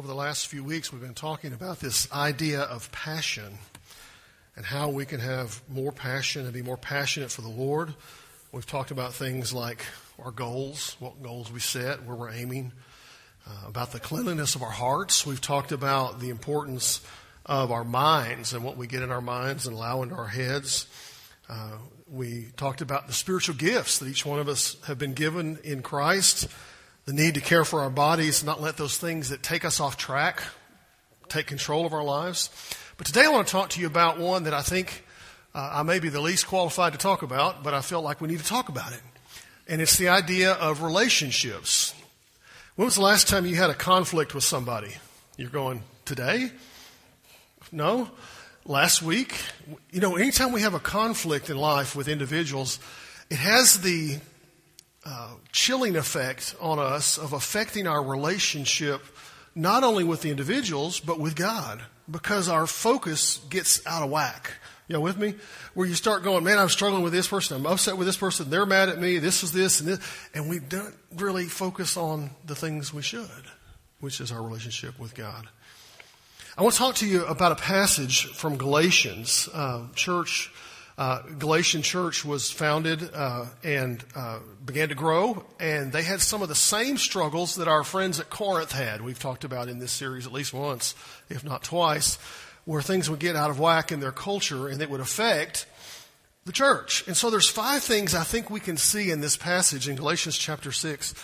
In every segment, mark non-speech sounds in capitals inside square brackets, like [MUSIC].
over the last few weeks, we've been talking about this idea of passion and how we can have more passion and be more passionate for the Lord. We've talked about things like our goals, what goals we set, where we're aiming, uh, about the cleanliness of our hearts. We've talked about the importance of our minds and what we get in our minds and allow into our heads. Uh, we talked about the spiritual gifts that each one of us have been given in Christ the need to care for our bodies, not let those things that take us off track take control of our lives. But today I want to talk to you about one that I think uh, I may be the least qualified to talk about, but I feel like we need to talk about it. And it's the idea of relationships. When was the last time you had a conflict with somebody? You're going, today? No? Last week? You know, anytime we have a conflict in life with individuals, it has the uh, chilling effect on us of affecting our relationship not only with the individuals, but with God, because our focus gets out of whack. You know, with me? Where you start going, man, I'm struggling with this person, I'm upset with this person, they're mad at me, this is this and this, and we don't really focus on the things we should, which is our relationship with God. I want to talk to you about a passage from Galatians, uh, church uh, Galatian church was founded uh, and uh, began to grow, and they had some of the same struggles that our friends at Corinth had. We've talked about in this series at least once, if not twice, where things would get out of whack in their culture and it would affect the church. And so there's five things I think we can see in this passage in Galatians chapter 6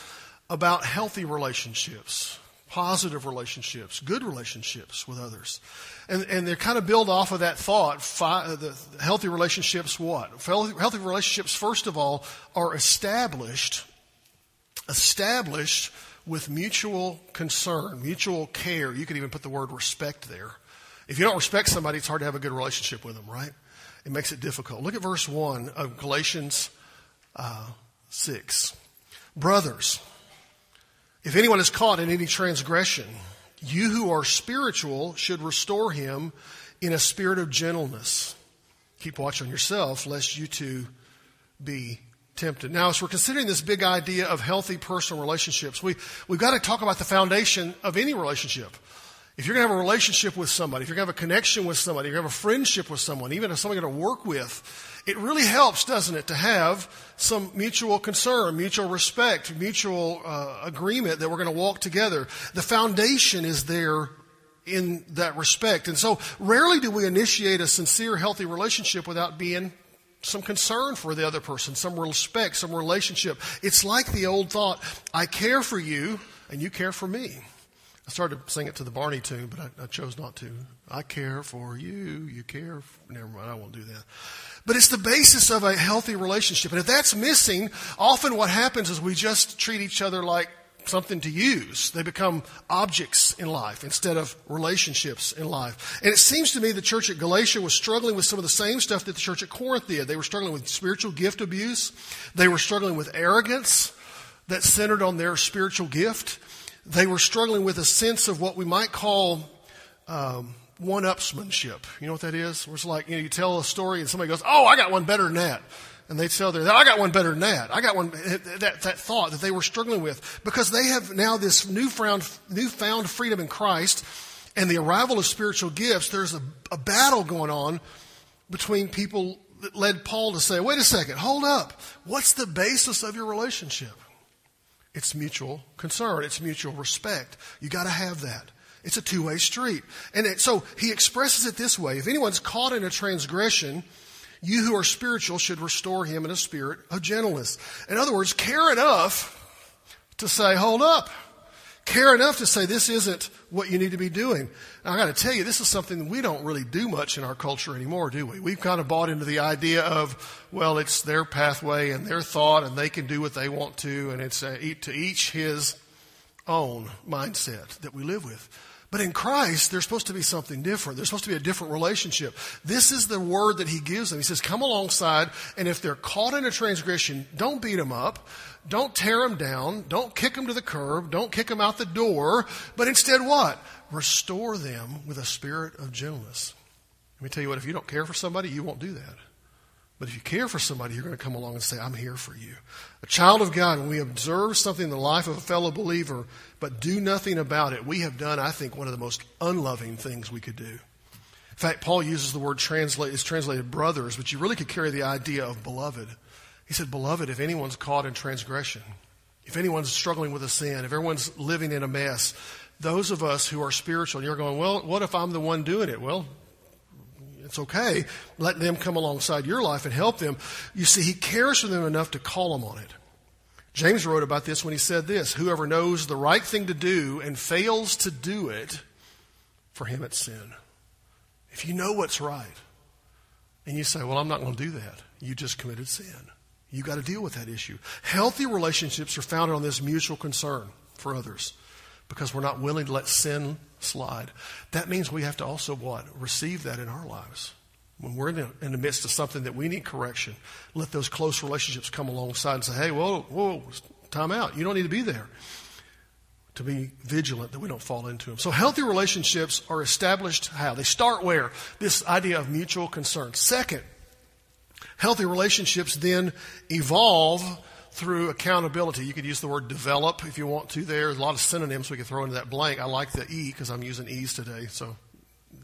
about healthy relationships positive relationships, good relationships with others. And, and they kind of build off of that thought. the healthy relationships, what? Healthy relationships, first of all, are established, established with mutual concern, mutual care. You could even put the word respect there. If you don't respect somebody, it's hard to have a good relationship with them, right? It makes it difficult. Look at verse 1 of Galatians uh, 6. Brothers, if anyone is caught in any transgression, you who are spiritual should restore him in a spirit of gentleness. Keep watch on yourself, lest you too be tempted. Now, as we're considering this big idea of healthy personal relationships, we, we've got to talk about the foundation of any relationship. If you're going to have a relationship with somebody, if you're going to have a connection with somebody, if to have a friendship with someone, even if somebody you're going to work with, it really helps, doesn't it, to have some mutual concern, mutual respect, mutual uh, agreement that we're going to walk together. The foundation is there in that respect. And so rarely do we initiate a sincere, healthy relationship without being some concern for the other person, some respect, some relationship. It's like the old thought, I care for you and you care for me. I started to sing it to the Barney tune, but I, I chose not to. I care for you, you care. For, never mind, I won't do that. But it's the basis of a healthy relationship. And if that's missing, often what happens is we just treat each other like something to use. They become objects in life instead of relationships in life. And it seems to me the church at Galatia was struggling with some of the same stuff that the church at Corinth did. They were struggling with spiritual gift abuse. They were struggling with arrogance that centered on their spiritual gift. They were struggling with a sense of what we might call um, one-upsmanship. You know what that is? Where it's like, you know, you tell a story and somebody goes, oh, I got one better than that. And they tell their, I got one better than that. I got one, that, that thought that they were struggling with because they have now this newfound, newfound freedom in Christ and the arrival of spiritual gifts. There's a, a battle going on between people that led Paul to say, wait a second, hold up. What's the basis of your relationship? It's mutual concern. It's mutual respect. You got to have that. It's a two way street. And it, so he expresses it this way If anyone's caught in a transgression, you who are spiritual should restore him in a spirit of gentleness. In other words, care enough to say, hold up. Care enough to say this isn't what you need to be doing. Now, I got to tell you, this is something we don't really do much in our culture anymore, do we? We've kind of bought into the idea of, well, it's their pathway and their thought, and they can do what they want to, and it's a, uh, to each his own mindset that we live with. But in Christ, there's supposed to be something different. There's supposed to be a different relationship. This is the word that he gives them. He says, come alongside, and if they're caught in a transgression, don't beat them up. Don't tear them down. Don't kick them to the curb. Don't kick them out the door. But instead, what? Restore them with a spirit of gentleness. Let me tell you what, if you don't care for somebody, you won't do that. But if you care for somebody, you're going to come along and say, I'm here for you. A child of God, when we observe something in the life of a fellow believer, but do nothing about it, we have done, I think, one of the most unloving things we could do. In fact, Paul uses the word translate, is translated brothers, but you really could carry the idea of beloved. He said, Beloved, if anyone's caught in transgression, if anyone's struggling with a sin, if everyone's living in a mess, those of us who are spiritual, you're going, Well, what if I'm the one doing it? Well, it's okay. Let them come alongside your life and help them. You see, he cares for them enough to call them on it. James wrote about this when he said this Whoever knows the right thing to do and fails to do it, for him it's sin. If you know what's right, and you say, Well, I'm not going to do that, you just committed sin. You got to deal with that issue. Healthy relationships are founded on this mutual concern for others because we're not willing to let sin slide. That means we have to also what? Receive that in our lives. When we're in the, in the midst of something that we need correction, let those close relationships come alongside and say, hey, whoa, whoa, time out. You don't need to be there. To be vigilant that we don't fall into them. So healthy relationships are established how? They start where? This idea of mutual concern. Second, healthy relationships then evolve through accountability. You could use the word develop if you want to there. There's a lot of synonyms we could throw into that blank. I like the E because I'm using E's today, so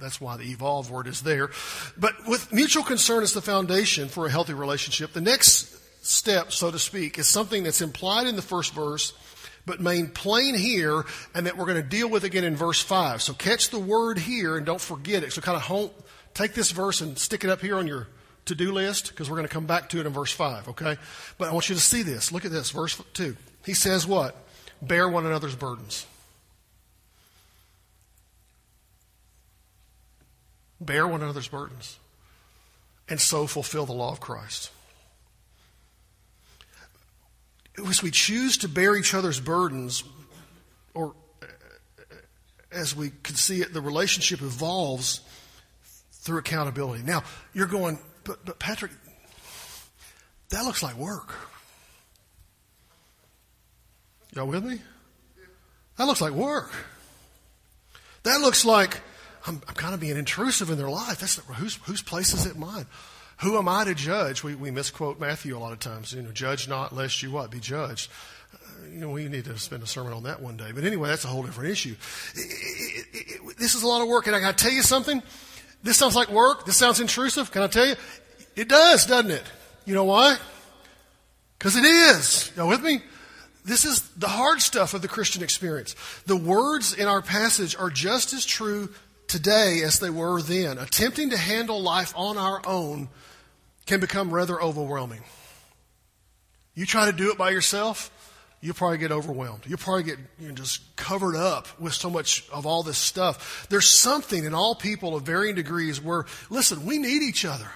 that's why the evolve word is there. But with mutual concern as the foundation for a healthy relationship, the next step, so to speak, is something that's implied in the first verse, but made plain here, and that we're going to deal with again in verse 5. So catch the word here and don't forget it. So kind of take this verse and stick it up here on your to do list because we're going to come back to it in verse 5, okay? But I want you to see this. Look at this, verse 2. He says what? Bear one another's burdens. Bear one another's burdens. And so fulfill the law of Christ. As we choose to bear each other's burdens, or uh, as we can see it, the relationship evolves through accountability. Now, you're going, but, but Patrick, that looks like work. Y'all with me? That looks like work. That looks like I'm, I'm kind of being intrusive in their life. That's whose whose place is it mine? Who am I to judge? We we misquote Matthew a lot of times. You know, judge not lest you what be judged. Uh, you know, we need to spend a sermon on that one day. But anyway, that's a whole different issue. It, it, it, this is a lot of work, and I got to tell you something. This sounds like work. This sounds intrusive. Can I tell you? It does, doesn't it? You know why? Because it is. Y'all with me? This is the hard stuff of the Christian experience. The words in our passage are just as true today as they were then. Attempting to handle life on our own can become rather overwhelming. You try to do it by yourself, you'll probably get overwhelmed. You'll probably get you know, just covered up with so much of all this stuff. There's something in all people of varying degrees where, listen, we need each other.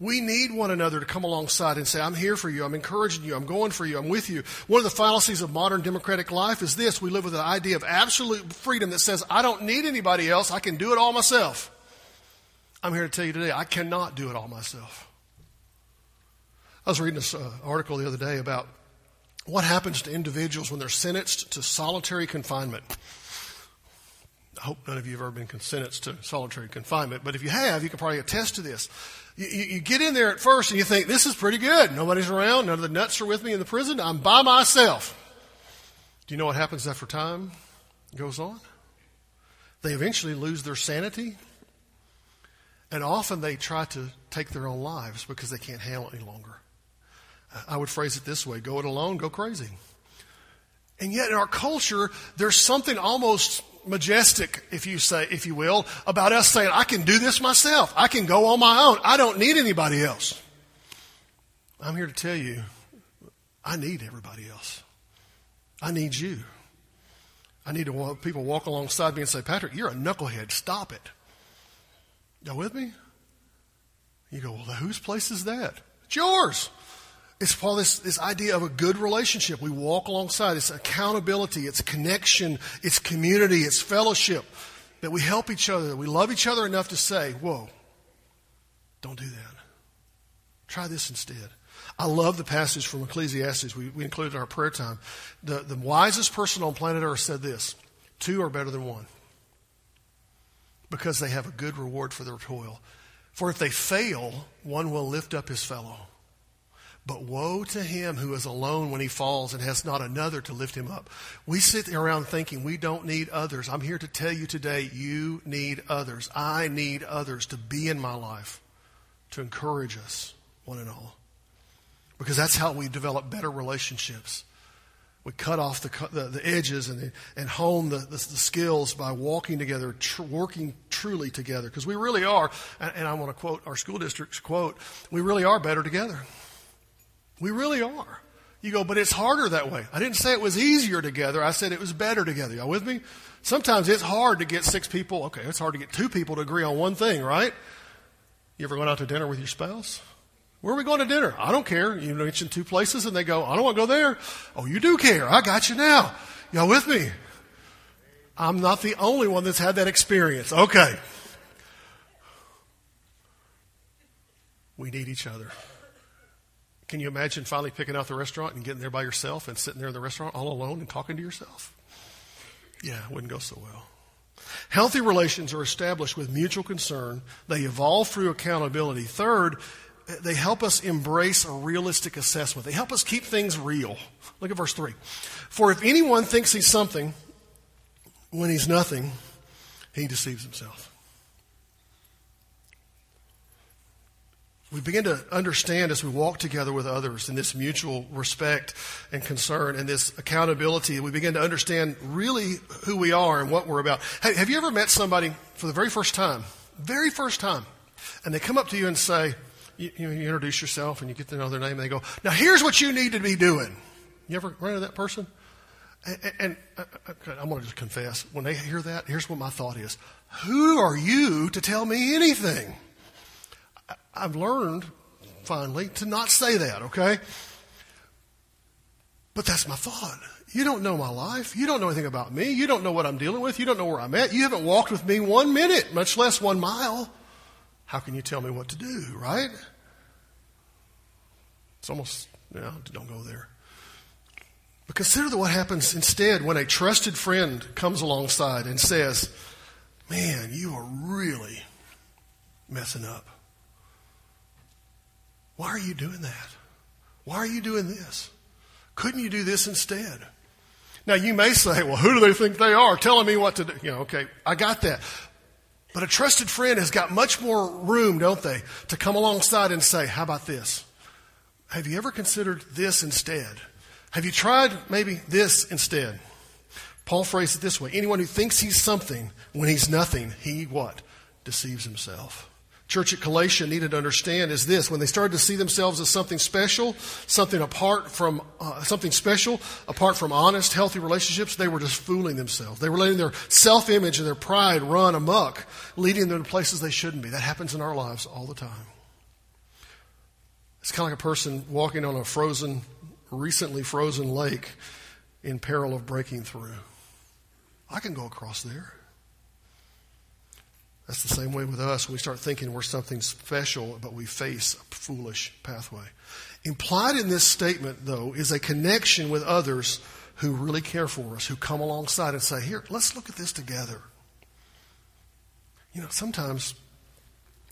We need one another to come alongside and say, I'm here for you, I'm encouraging you, I'm going for you, I'm with you. One of the fallacies of modern democratic life is this we live with an idea of absolute freedom that says, I don't need anybody else, I can do it all myself. I'm here to tell you today, I cannot do it all myself. I was reading this uh, article the other day about what happens to individuals when they're sentenced to solitary confinement. I hope none of you have ever been sentenced to solitary confinement, but if you have, you can probably attest to this. You, you, you, get in there at first and you think, this is pretty good. Nobody's around. None of the nuts are with me in the prison. I'm by myself. Do you know what happens after time goes on? They eventually lose their sanity. And often they try to take their own lives because they can't handle it any longer. I would phrase it this way go it alone, go crazy. And yet in our culture, there's something almost majestic, if you say, if you will, about us saying, I can do this myself. I can go on my own. I don't need anybody else. I'm here to tell you, I need everybody else. I need you. I need to want people walk alongside me and say, Patrick, you're a knucklehead. Stop it. Y'all with me? You go, well, whose place is that? It's yours. It's Paul, this, this idea of a good relationship. We walk alongside. It's accountability, it's connection, it's community, it's fellowship. That we help each other, that we love each other enough to say, whoa, don't do that. Try this instead. I love the passage from Ecclesiastes we, we included in our prayer time. The, the wisest person on planet Earth said this two are better than one because they have a good reward for their toil. For if they fail, one will lift up his fellow. But woe to him who is alone when he falls and has not another to lift him up. We sit around thinking we don't need others. I'm here to tell you today, you need others. I need others to be in my life, to encourage us, one and all. Because that's how we develop better relationships. We cut off the, the, the edges and, and hone the, the, the, skills by walking together, tr- working truly together. Because we really are, and, and I want to quote our school district's quote, we really are better together. We really are. You go, but it's harder that way. I didn't say it was easier together. I said it was better together. Y'all with me? Sometimes it's hard to get six people. Okay, it's hard to get two people to agree on one thing, right? You ever went out to dinner with your spouse? Where are we going to dinner? I don't care. You mention two places and they go, I don't want to go there. Oh, you do care. I got you now. Y'all with me? I'm not the only one that's had that experience. Okay. We need each other. Can you imagine finally picking out the restaurant and getting there by yourself and sitting there in the restaurant all alone and talking to yourself? Yeah, it wouldn't go so well. Healthy relations are established with mutual concern. They evolve through accountability. Third, they help us embrace a realistic assessment. They help us keep things real. Look at verse 3. For if anyone thinks he's something when he's nothing, he deceives himself. We begin to understand as we walk together with others in this mutual respect and concern and this accountability, we begin to understand really who we are and what we're about. Hey, have you ever met somebody for the very first time? Very first time. And they come up to you and say, you, you, introduce yourself and you get to know their name and they go, now here's what you need to be doing. You ever run into that person? And, and uh, uh, I'm going to just confess, when they hear that, here's what my thought is. Who are you to tell me anything? I've learned finally to not say that, okay? But that's my thought. You don't know my life. You don't know anything about me. You don't know what I'm dealing with. You don't know where I'm at. You haven't walked with me one minute, much less one mile. How can you tell me what to do, right? It's almost, you know, don't go there. But consider what happens instead when a trusted friend comes alongside and says, Man, you are really messing up. Why are you doing that? Why are you doing this? Couldn't you do this instead? Now you may say, well, who do they think they are telling me what to do? You know, okay, I got that. But a trusted friend has got much more room, don't they, to come alongside and say, how about this? Have you ever considered this instead? Have you tried maybe this instead? Paul phrased it this way anyone who thinks he's something when he's nothing, he what? Deceives himself church at Galatia needed to understand is this when they started to see themselves as something special, something apart from uh, something special, apart from honest, healthy relationships, they were just fooling themselves. They were letting their self image and their pride run amok, leading them to places they shouldn't be. That happens in our lives all the time. It's kind of like a person walking on a frozen, recently frozen lake in peril of breaking through. I can go across there. That's the same way with us. We start thinking we're something special, but we face a foolish pathway. Implied in this statement, though, is a connection with others who really care for us, who come alongside and say, Here, let's look at this together. You know, sometimes,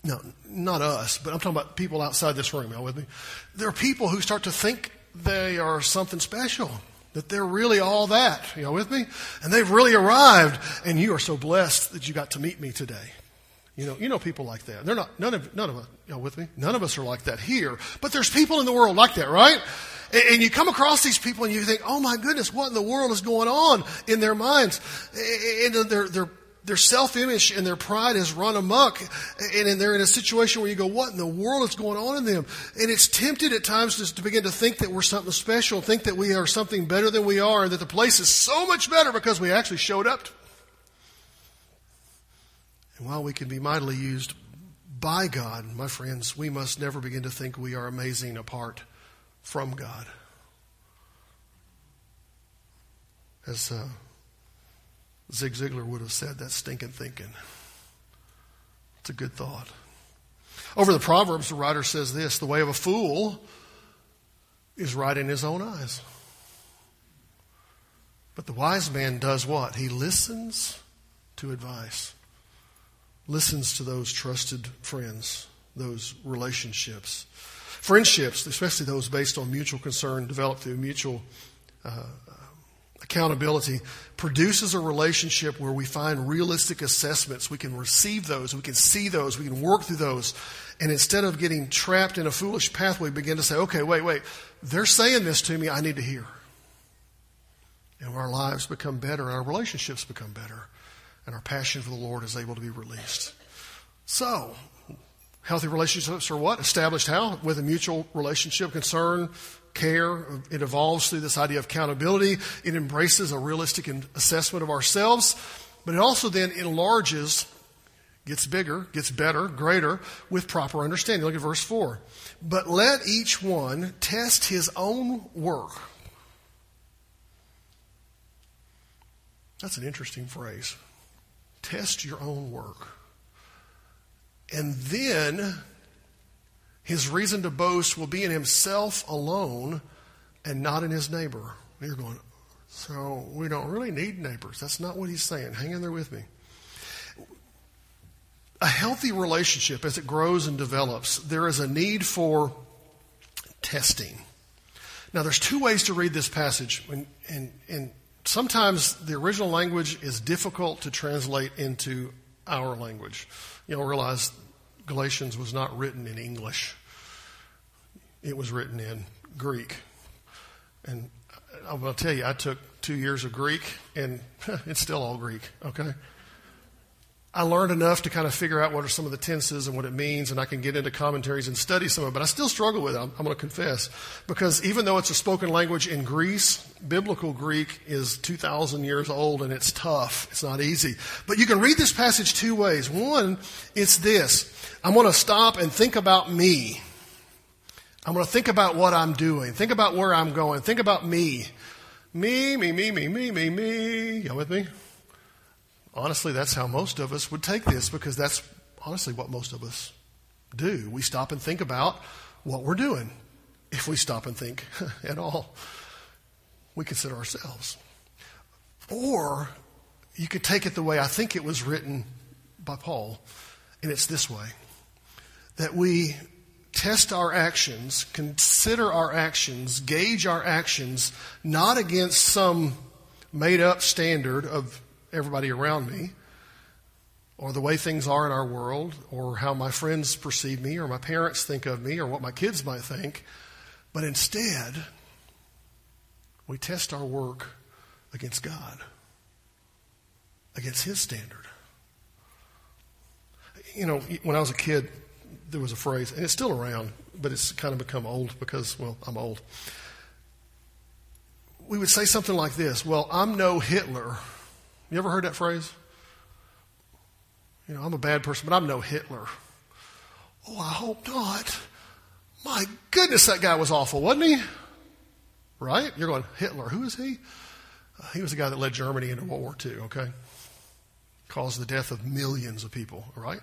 no, not us, but I'm talking about people outside this room. Y'all with me? There are people who start to think they are something special that they're really all that. You know, with me? And they've really arrived, and you are so blessed that you got to meet me today. You know, you know people like that. They're not none of none of us. You know, with me, none of us are like that here. But there's people in the world like that, right? And, and you come across these people and you think, "Oh my goodness, what in the world is going on in their minds?" And their their their self-image and their pride has run amok, and they're in a situation where you go, "What in the world is going on in them?" And it's tempted at times just to begin to think that we're something special, think that we are something better than we are, and that the place is so much better because we actually showed up and while we can be mightily used by God, my friends, we must never begin to think we are amazing apart from God. As uh, Zig Ziglar would have said, that's stinking thinking. It's a good thought. Over the Proverbs, the writer says this the way of a fool is right in his own eyes. But the wise man does what? He listens to advice listens to those trusted friends those relationships. Friendships, especially those based on mutual concern, developed through mutual uh, accountability, produces a relationship where we find realistic assessments. We can receive those, we can see those, we can work through those. And instead of getting trapped in a foolish pathway, begin to say, okay, wait, wait, they're saying this to me, I need to hear. And our lives become better, our relationships become better, and our passion for the Lord is able to be released. So, healthy relationships are what? Established how? With a mutual relationship, concern, care. It evolves through this idea of accountability. It embraces a realistic assessment of ourselves, but it also then enlarges, gets bigger, gets better, greater with proper understanding. Look at verse 4. But let each one test his own work. That's an interesting phrase. Test your own work. And then his reason to boast will be in himself alone and not in his neighbor. You're going, so we don't really need neighbors. That's not what he's saying. Hang in there with me. A healthy relationship, as it grows and develops, there is a need for testing. Now, there's two ways to read this passage, and, and, and sometimes the original language is difficult to translate into our language. You'll realize Galatians was not written in English, it was written in Greek. And I'm going to tell you, I took two years of Greek, and [LAUGHS] it's still all Greek, okay? I learned enough to kind of figure out what are some of the tenses and what it means, and I can get into commentaries and study some of it. But I still struggle with it, I'm, I'm going to confess. Because even though it's a spoken language in Greece, biblical Greek is 2,000 years old and it's tough. It's not easy. But you can read this passage two ways. One, it's this I'm going to stop and think about me. I'm going to think about what I'm doing, think about where I'm going, think about me. Me, me, me, me, me, me, me. You with me? Honestly, that's how most of us would take this because that's honestly what most of us do. We stop and think about what we're doing. If we stop and think [LAUGHS] at all, we consider ourselves. Or you could take it the way I think it was written by Paul, and it's this way that we test our actions, consider our actions, gauge our actions, not against some made up standard of everybody around me, or the way things are in our world, or how my friends perceive me, or my parents think of me, or what my kids might think. But instead, we test our work against God, against His standard. You know, when I was a kid, there was a phrase, and it's still around, but it's kind of become old because, well, I'm old. We would say something like this Well, I'm no Hitler you ever heard that phrase? You know, I'm a bad person, but I'm no Hitler. Oh, I hope not. My goodness, that guy was awful, wasn't he? Right? You're going, Hitler, who is he? Uh, he was the guy that led Germany into World War II, okay? Caused the death of millions of people, right?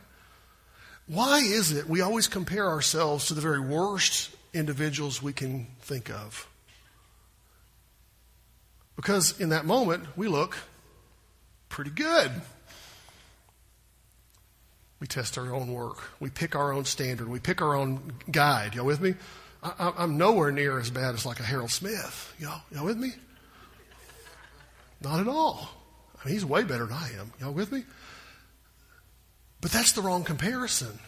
Why is it we always compare ourselves to the very worst individuals we can think of? Because in that moment, we look pretty good. We test our own work. We pick our own standard. We pick our own guide. Y'all with me? I, am nowhere near as bad as like a Harold Smith. Y'all, y'all with me? Not at all. I mean, he's way better than I am. Y'all with me? But that's the wrong comparison.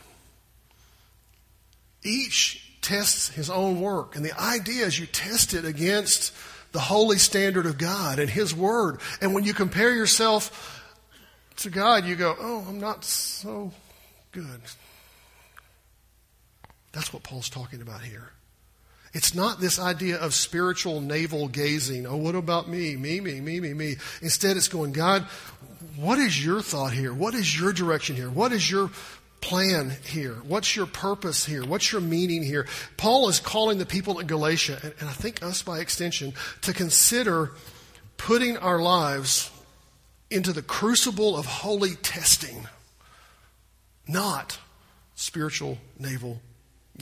Each tests his own work. And the idea is you test it against the holy standard of God and His Word. And when you compare yourself to God, you go, oh, I'm not so good. That's what Paul's talking about here. It's not this idea of spiritual navel gazing. Oh, what about me? Me, me, me, me, me. Instead, it's going, God, what is your thought here? What is your direction here? What is your plan here? What's your purpose here? What's your meaning here? Paul is calling the people in Galatia, and, and I think us by extension, to consider putting our lives into the crucible of holy testing, not spiritual navel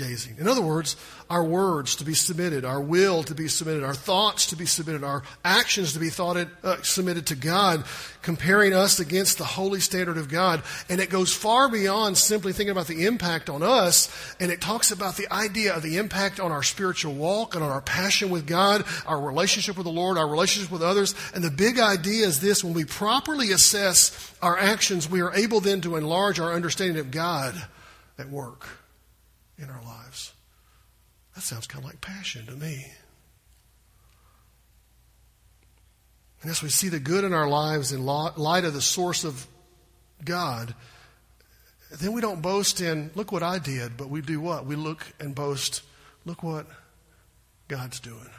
gazing. In other words, our words to be submitted, our will to be submitted, our thoughts to be submitted, our actions to be thought uh, submitted to God, comparing us against the holy standard of God. And it goes far beyond simply thinking about the impact on us, and it talks about the idea of the impact on our spiritual walk and on our passion with God, our relationship with the Lord, our relationship with others. And the big idea is this when we properly assess our actions, we are able then to enlarge our understanding of God at work in our lives. That sounds kind of like passion to me. And as we see the good in our lives in light of the source of God, then we don't boast in, look what I did, but we do what? We look and boast, look what God's doing.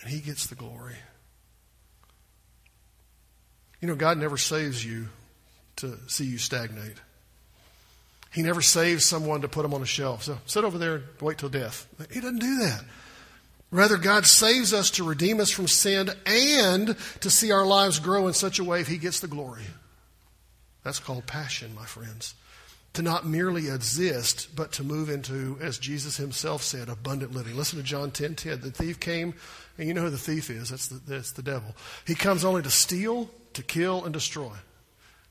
And He gets the glory. You know, God never saves you to see you stagnate. He never saves someone to put them on a shelf. So sit over there and wait till death. He doesn't do that. Rather, God saves us to redeem us from sin and to see our lives grow in such a way if He gets the glory. That's called passion, my friends. To not merely exist, but to move into, as Jesus Himself said, abundant living. Listen to John 10 10. The thief came, and you know who the thief is. That's the, that's the devil. He comes only to steal, to kill, and destroy.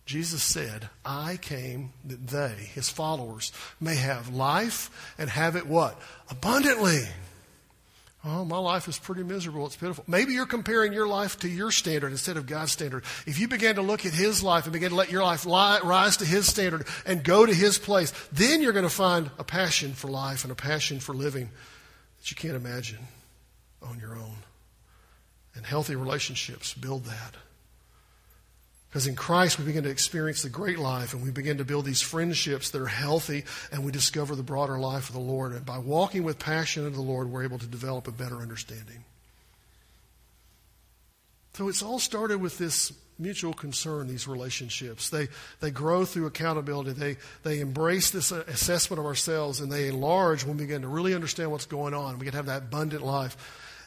Jesus said, I came that they, his followers, may have life and have it what? Abundantly. Oh, my life is pretty miserable. It's pitiful. Maybe you're comparing your life to your standard instead of God's standard. If you begin to look at His life and begin to let your life lie, rise to His standard and go to His place, then you're going to find a passion for life and a passion for living that you can't imagine on your own. And healthy relationships build that. Because in Christ, we begin to experience the great life and we begin to build these friendships that are healthy and we discover the broader life of the Lord. And by walking with passion into the Lord, we're able to develop a better understanding. So it's all started with this mutual concern, these relationships. They, they grow through accountability. They, they embrace this assessment of ourselves and they enlarge when we begin to really understand what's going on. We can have that abundant life.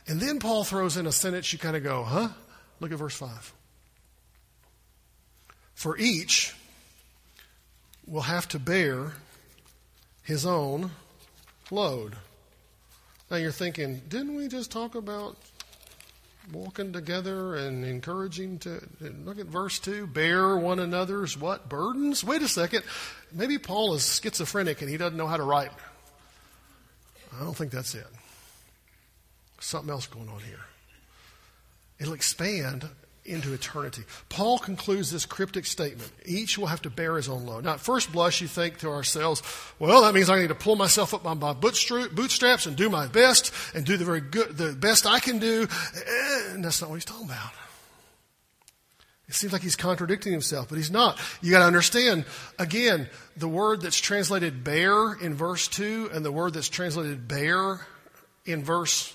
And then Paul throws in a sentence you kind of go, huh? Look at verse 5. For each will have to bear his own load. Now you're thinking, didn't we just talk about walking together and encouraging to look at verse 2 bear one another's what burdens? Wait a second. Maybe paul is schizophrenic and he doesn't know how to write. I don't think that's it. Something else going on here. It'll expand into eternity. Paul concludes this cryptic statement. Each will have to bear his own load. Now, at first blush, you think to ourselves, well, that means I need to pull myself up by my bootstraps and do my best and do the very good, the best I can do. Eh, and that's not what he's talking about. It seems like he's contradicting himself, but he's not. You got to understand, again, the word that's translated bear in verse 2 and the word that's translated bear in verse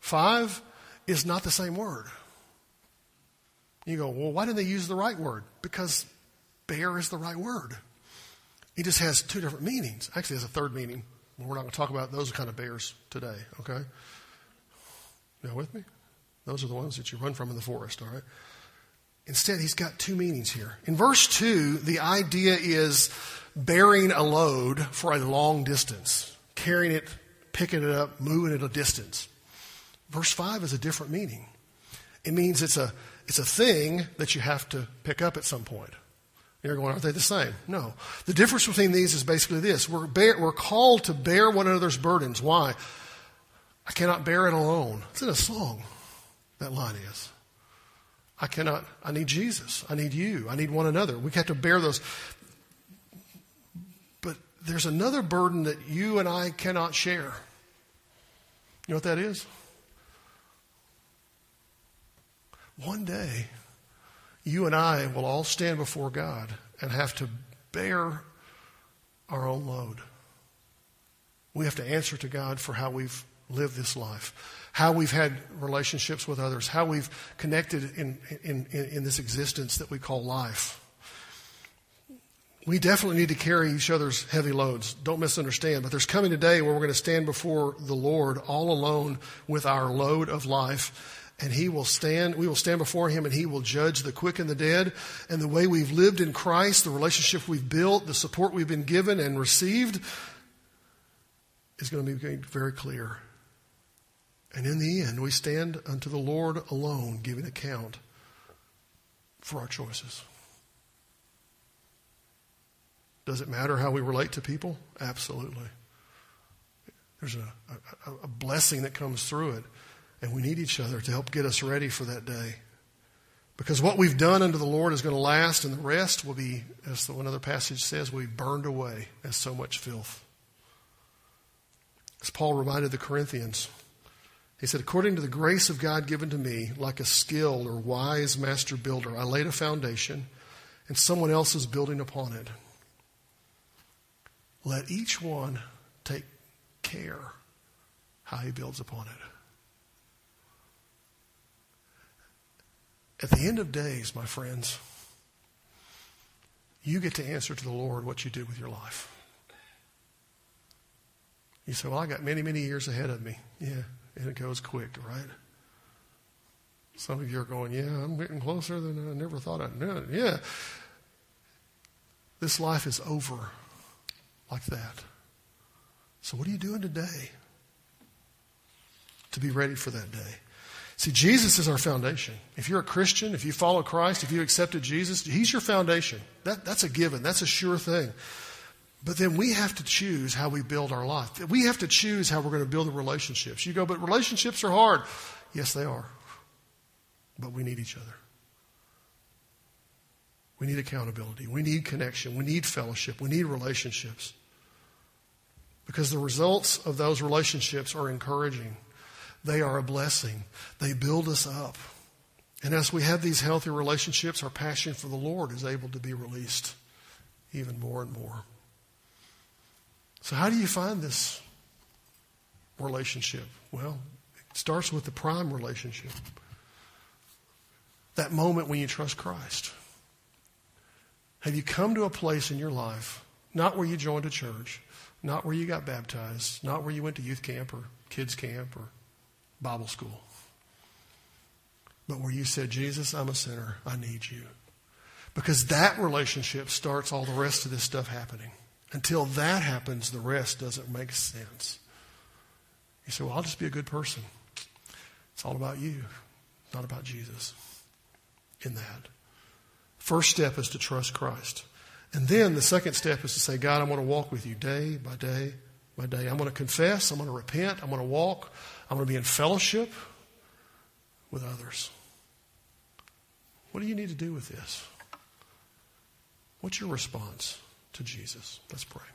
5 is not the same word. You go, well, why didn't they use the right word? Because bear is the right word. It just has two different meanings. Actually, has a third meaning. we're not going to talk about those kind of bears today, okay? You with me? Those are the ones that you run from in the forest, all right? Instead, he's got two meanings here. In verse 2, the idea is bearing a load for a long distance, carrying it, picking it up, moving it a distance. Verse 5 is a different meaning. It means it's a it's a thing that you have to pick up at some point. You're going, aren't they the same? No. The difference between these is basically this. We're, bear, we're called to bear one another's burdens. Why? I cannot bear it alone. It's in a song, that line is. I cannot, I need Jesus. I need you. I need one another. We have to bear those. But there's another burden that you and I cannot share. You know what that is? One day, you and I will all stand before God and have to bear our own load. We have to answer to God for how we've lived this life, how we've had relationships with others, how we've connected in, in, in, this existence that we call life. We definitely need to carry each other's heavy loads. Don't misunderstand. But there's coming a day where we're going to stand before the Lord all alone with our load of life and he will stand, we will stand before him and he will judge the quick and the dead. And the way we've lived in Christ, the relationship we've built, the support we've been given and received, is going to be very clear. And in the end, we stand unto the Lord alone, giving account for our choices. Does it matter how we relate to people? Absolutely. There's a, a, a, blessing that comes through it, and we need each other to help get us ready for that day. Because what we've done unto the Lord is going to last, and the rest will be, as the one other passage says, will be burned away as so much filth. As Paul reminded the Corinthians, he said, According to the grace of God given to me, like a skilled or wise master builder, I laid a foundation, and someone else is building upon it. Let each one take care how he builds upon it. At the end of days, my friends, you get to answer to the Lord what you do with your life. You say, Well, I got many, many years ahead of me. Yeah, and it goes quick, right? Some of you are going, Yeah, I'm getting closer than I never thought I'd know. Yeah. This life is over like that. So, what are you doing today to be ready for that day? See, Jesus is our foundation. If you're a Christian, if you follow Christ, if you accepted Jesus, He's your foundation. That, that's a given, that's a sure thing. But then we have to choose how we build our life. We have to choose how we're going to build the relationships. You go, but relationships are hard. Yes, they are. But we need each other. We need accountability. We need connection. We need fellowship. We need relationships. Because the results of those relationships are encouraging. They are a blessing. They build us up. And as we have these healthy relationships, our passion for the Lord is able to be released even more and more. So, how do you find this relationship? Well, it starts with the prime relationship. That moment when you trust Christ. Have you come to a place in your life, not where you joined a church, not where you got baptized, not where you went to youth camp or kids camp or Bible school. But where you said, Jesus, I'm a sinner. I need you. Because that relationship starts all the rest of this stuff happening. Until that happens, the rest doesn't make sense. You say, well, I'll just be a good person. It's all about you, not about Jesus in that. First step is to trust Christ. And then the second step is to say, God, I want to walk with you day by day by day. I'm going to confess. I'm going to repent. I'm going to walk. I'm going to be in fellowship with others. What do you need to do with this? What's your response to Jesus? Let's pray.